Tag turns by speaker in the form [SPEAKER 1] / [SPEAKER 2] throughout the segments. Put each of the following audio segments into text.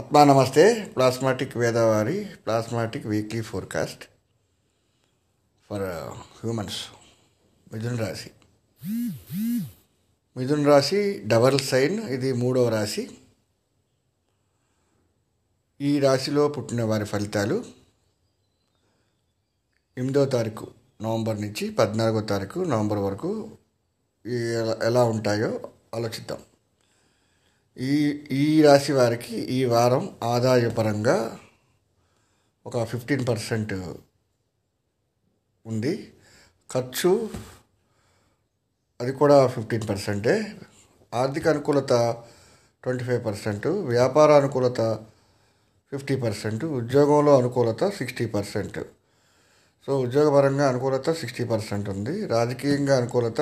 [SPEAKER 1] ఆత్మా నమస్తే plasmatic వేదవారి plasmatic weekly forecast for uh, humans. Mithun రాశి. మిథున్ రాశి డబల్ సైన్ ఇది మూడవ రాశి. ఈ రాశిలో పుట్టిన వారి ఫలితాలు. ఎనిమిదవ తారీఖు నవంబర్ నుంచి పద్నాలుగో తారీఖు నవంబర్ వరకు ఎలా ఎలా ఉంటాయో ఆలోచిద్దాం. ఈ ఈ రాశి వారికి ఈ వారం ఆదాయపరంగా ఒక ఫిఫ్టీన్ పర్సెంట్ ఉంది. ఖర్చు అది కూడా ఫిఫ్టీన్ పర్సెంటే. ఆర్థిక అనుకూలత ట్వంటీ ఫైవ్ పర్సెంట్ వ్యాపార అనుకూలత ఫిఫ్టీ పర్సెంట్ ఉద్యోగంలో అనుకూలత సిక్స్టీ పర్సెంట్. సో ఉద్యోగపరంగా అనుకూలత సిక్స్టీ పర్సెంట్ ఉంది. రాజకీయంగా అనుకూలత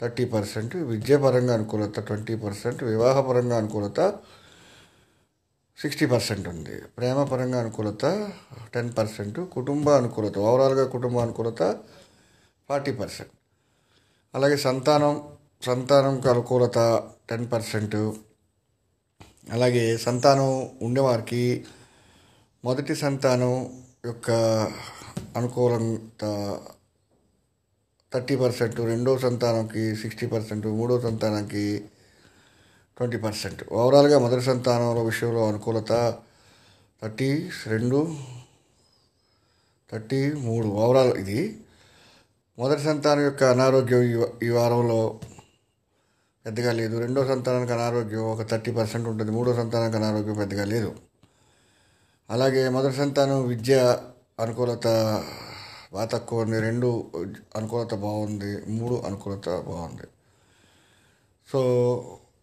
[SPEAKER 1] థర్టీ పర్సెంట్ విద్యాపరంగా అనుకూలత ట్వంటీ పర్సెంట్ వివాహపరంగా అనుకూలత సిక్స్టీ పర్సెంట్ ఉంది. ప్రేమపరంగా అనుకూలత టెన్ పర్సెంట్ కుటుంబ అనుకూలత ఓవరాల్గా కుటుంబ అనుకూలత ఫార్టీ పర్సెంట్. అలాగే సంతానం సంతానంకి అనుకూలత టెన్ పర్సెంట్. అలాగే సంతానం ఉండేవారికి మొదటి సంతానం యొక్క అనుకూలత థర్టీ పర్సెంట్ రెండో సంతానంకి సిక్స్టీ పర్సెంట్ మూడో సంతానానికి ట్వంటీ పర్సెంట్. ఓవరాల్గా మొదటి సంతానంలో విషయంలో అనుకూలత థర్టీ రెండు థర్టీ మూడు. ఓవరాల్ ఇది మొదటి సంతానం యొక్క అనారోగ్యం ఈ ఈ వారంలో పెద్దగా లేదు. రెండో సంతానానికి అనారోగ్యం ఒక థర్టీ పర్సెంట్ ఉంటుంది. మూడో సంతానానికి అనారోగ్యం పెద్దగా లేదు. అలాగే మొదటి సంతానం విద్య అనుకూలత బాగా తక్కువ ఉంది రెండు అనుకూలత బాగుంది మూడు అనుకూలత బాగుంది. సో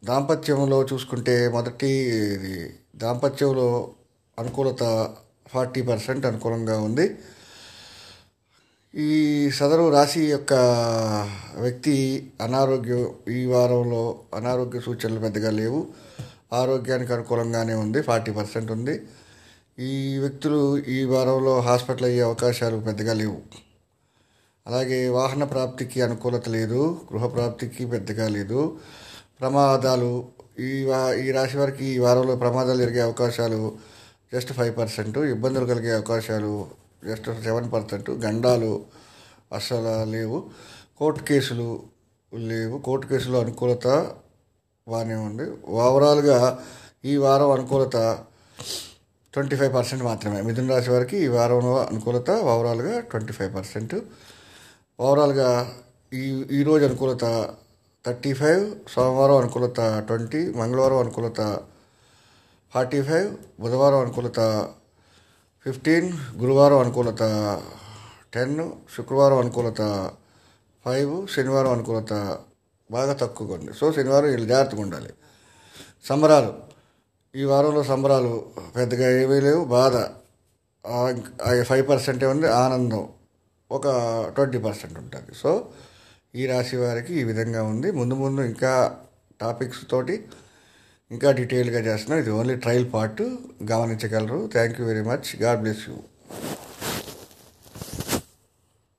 [SPEAKER 1] దాంపత్యంలో చూసుకుంటే మొదటి ఇది దాంపత్యంలో అనుకూలత ఫార్టీ పర్సెంట్ అనుకూలంగా ఉంది. ఈ సదరు రాశి యొక్క వ్యక్తి అనారోగ్యం ఈ వారంలో అనారోగ్య సూచనలు పెద్దగా లేవు. ఆరోగ్యానికి అనుకూలంగానే ఉంది ఫార్టీ పర్సెంట్ ఉంది. ఈ వ్యక్తులు ఈ వారంలో హాస్పిటల్ అయ్యే అవకాశాలు పెద్దగా లేవు. అలాగే వాహన ప్రాప్తికి అనుకూలత లేదు గృహ ప్రాప్తికి పెద్దగా లేదు. ప్రమాదాలు ఈ వా ఈ రాశి వారికి ఈ వారంలో ప్రమాదాలు జరిగే అవకాశాలు జస్ట్ ఫైవ్ పర్సెంట్ ఇబ్బందులు కలిగే అవకాశాలు జస్ట్ సెవెన్ పర్సెంట్ గండాలు అస్సలు లేవు. కోర్టు కేసులు లేవు. కోర్టు కేసులో అనుకూలత బాగానే ఉంది. ఓవరాల్గా ఈ వారం అనుకూలత ట్వంటీ ఫైవ్ పర్సెంట్ మాత్రమే. మిథున రాశి వారికి ఈ వారంలో అనుకూలత ఓవరాల్గా ట్వంటీ ఫైవ్ పర్సెంట్. ఓవరాల్గా ఈ ఈరోజు అనుకూలత థర్టీ ఫైవ్ సోమవారం అనుకూలత ట్వంటీ మంగళవారం అనుకూలత ఫార్టీ ఫైవ్ బుధవారం అనుకూలత ఫిఫ్టీన్ గురువారం అనుకూలత టెన్ శుక్రవారం అనుకూలత ఫైవ్ శనివారం అనుకూలత బాగా తక్కువగా ఉంది. సో శనివారం వీళ్ళు జాగ్రత్తగా ఉండాలి. సంబరాలు. ఈ వారంలో సంబరాలు పెద్దగా ఏమీ లేవు. బాధ. ఫైవ్ పర్సెంటే ఉంది ఆనందం. ఒక ట్వంటీ పర్సెంట్ ఉంటుంది. సో ఈ రాశి వారికి ఈ విధంగా ఉంది. ముందు ముందు ఇంకా టాపిక్స్ తోటి ఇంకా డీటెయిల్గా చేస్తున్నాం ఇది ఓన్లీ ట్రయల్ పార్ట్. గమనించగలరు. Thank you very much. God bless you.